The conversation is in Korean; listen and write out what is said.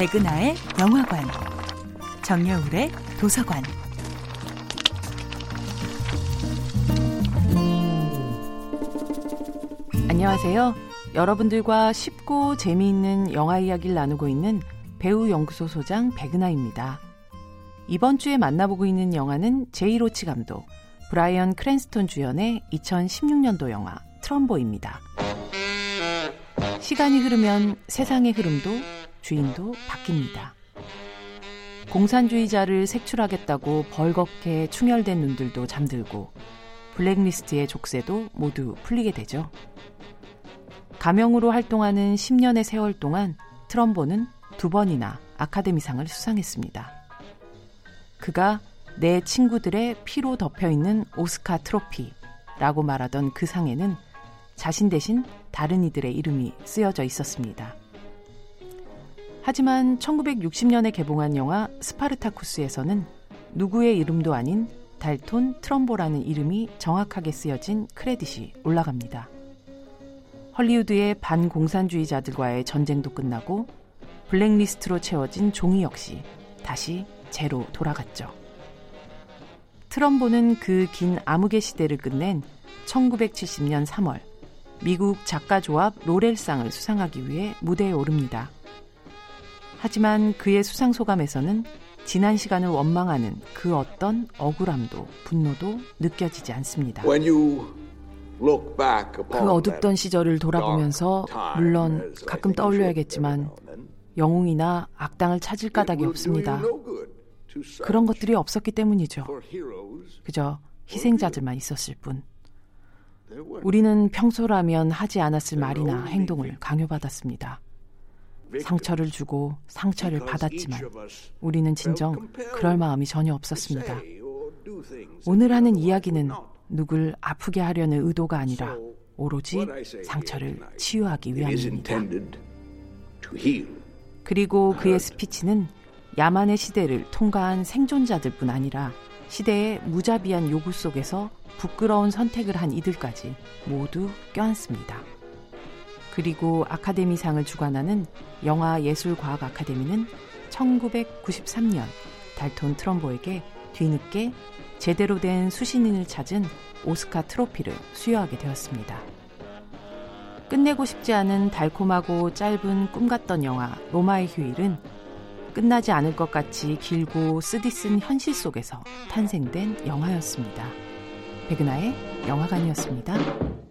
백은하의 영화관, 정여울의 도서관. 안녕하세요. 여러분들과 쉽고 재미있는 영화 이야기를 나누고 있는 배우 연구소 소장 백은하입니다. 이번 주에 만나보고 있는 영화는 제이 로치 감독, 브라이언 크랜스톤 주연의 2016년도 영화 트럼보입니다. 시간이 흐르면 세상의 흐름도 주인도 바뀝니다. 공산주의자를 색출하겠다고 벌겋게 충혈된 눈들도 잠들고 블랙리스트의 족쇄도 모두 풀리게 되죠. 가명으로 활동하는 10년의 세월 동안 트럼보는 두 번이나 아카데미상을 수상했습니다. 그가 내 친구들의 피로 덮여 있는 오스카 트로피라고 말하던 그 상에는 자신 대신 다른 이들의 이름이 쓰여져 있었습니다. 하지만 1960년에 개봉한 영화 스파르타쿠스에서는 누구의 이름도 아닌 달톤 트럼보라는 이름이 정확하게 쓰여진 크레딧이 올라갑니다. 헐리우드의 반공산주의자들과의 전쟁도 끝나고 블랙리스트로 채워진 종이 역시 다시 제로 돌아갔죠. 트럼보는 그 긴 암흑의 시대를 끝낸 1970년 3월 미국 작가조합 로렐상을 수상하기 위해 무대에 오릅니다. 하지만 그의 수상 소감에서는 지난 시간을 원망하는 그 어떤 억울함도 분노도 느껴지지 않습니다. 그 어둡던 시절을 돌아보면서 물론 가끔 떠올려야겠지만 영웅이나 악당을 찾을 까닭이 없습니다. 그런 것들이 없었기 때문이죠. 그저 희생자들만 있었을 뿐. 우리는 평소라면 하지 않았을 말이나 행동을 강요받았습니다. 상처를 주고 상처를 받았지만 우리는 진정 그럴 마음이 전혀 없었습니다. 오늘 하는 이야기는 누굴 아프게 하려는 의도가 아니라 오로지 상처를 치유하기 위함입니다. 그리고 그의 스피치는 야만의 시대를 통과한 생존자들 뿐 아니라 시대의 무자비한 요구 속에서 부끄러운 선택을 한 이들까지 모두 껴안습니다. 그리고 아카데미상을 주관하는 영화예술과학 아카데미는 1993년 달톤 트럼보에게 뒤늦게 제대로 된 수신인을 찾은 오스카 트로피를 수여하게 되었습니다. 끝내고 싶지 않은 달콤하고 짧은 꿈 같던 영화 로마의 휴일은 끝나지 않을 것 같이 길고 쓰디쓴 현실 속에서 탄생된 영화였습니다. 백은하의 영화관이었습니다.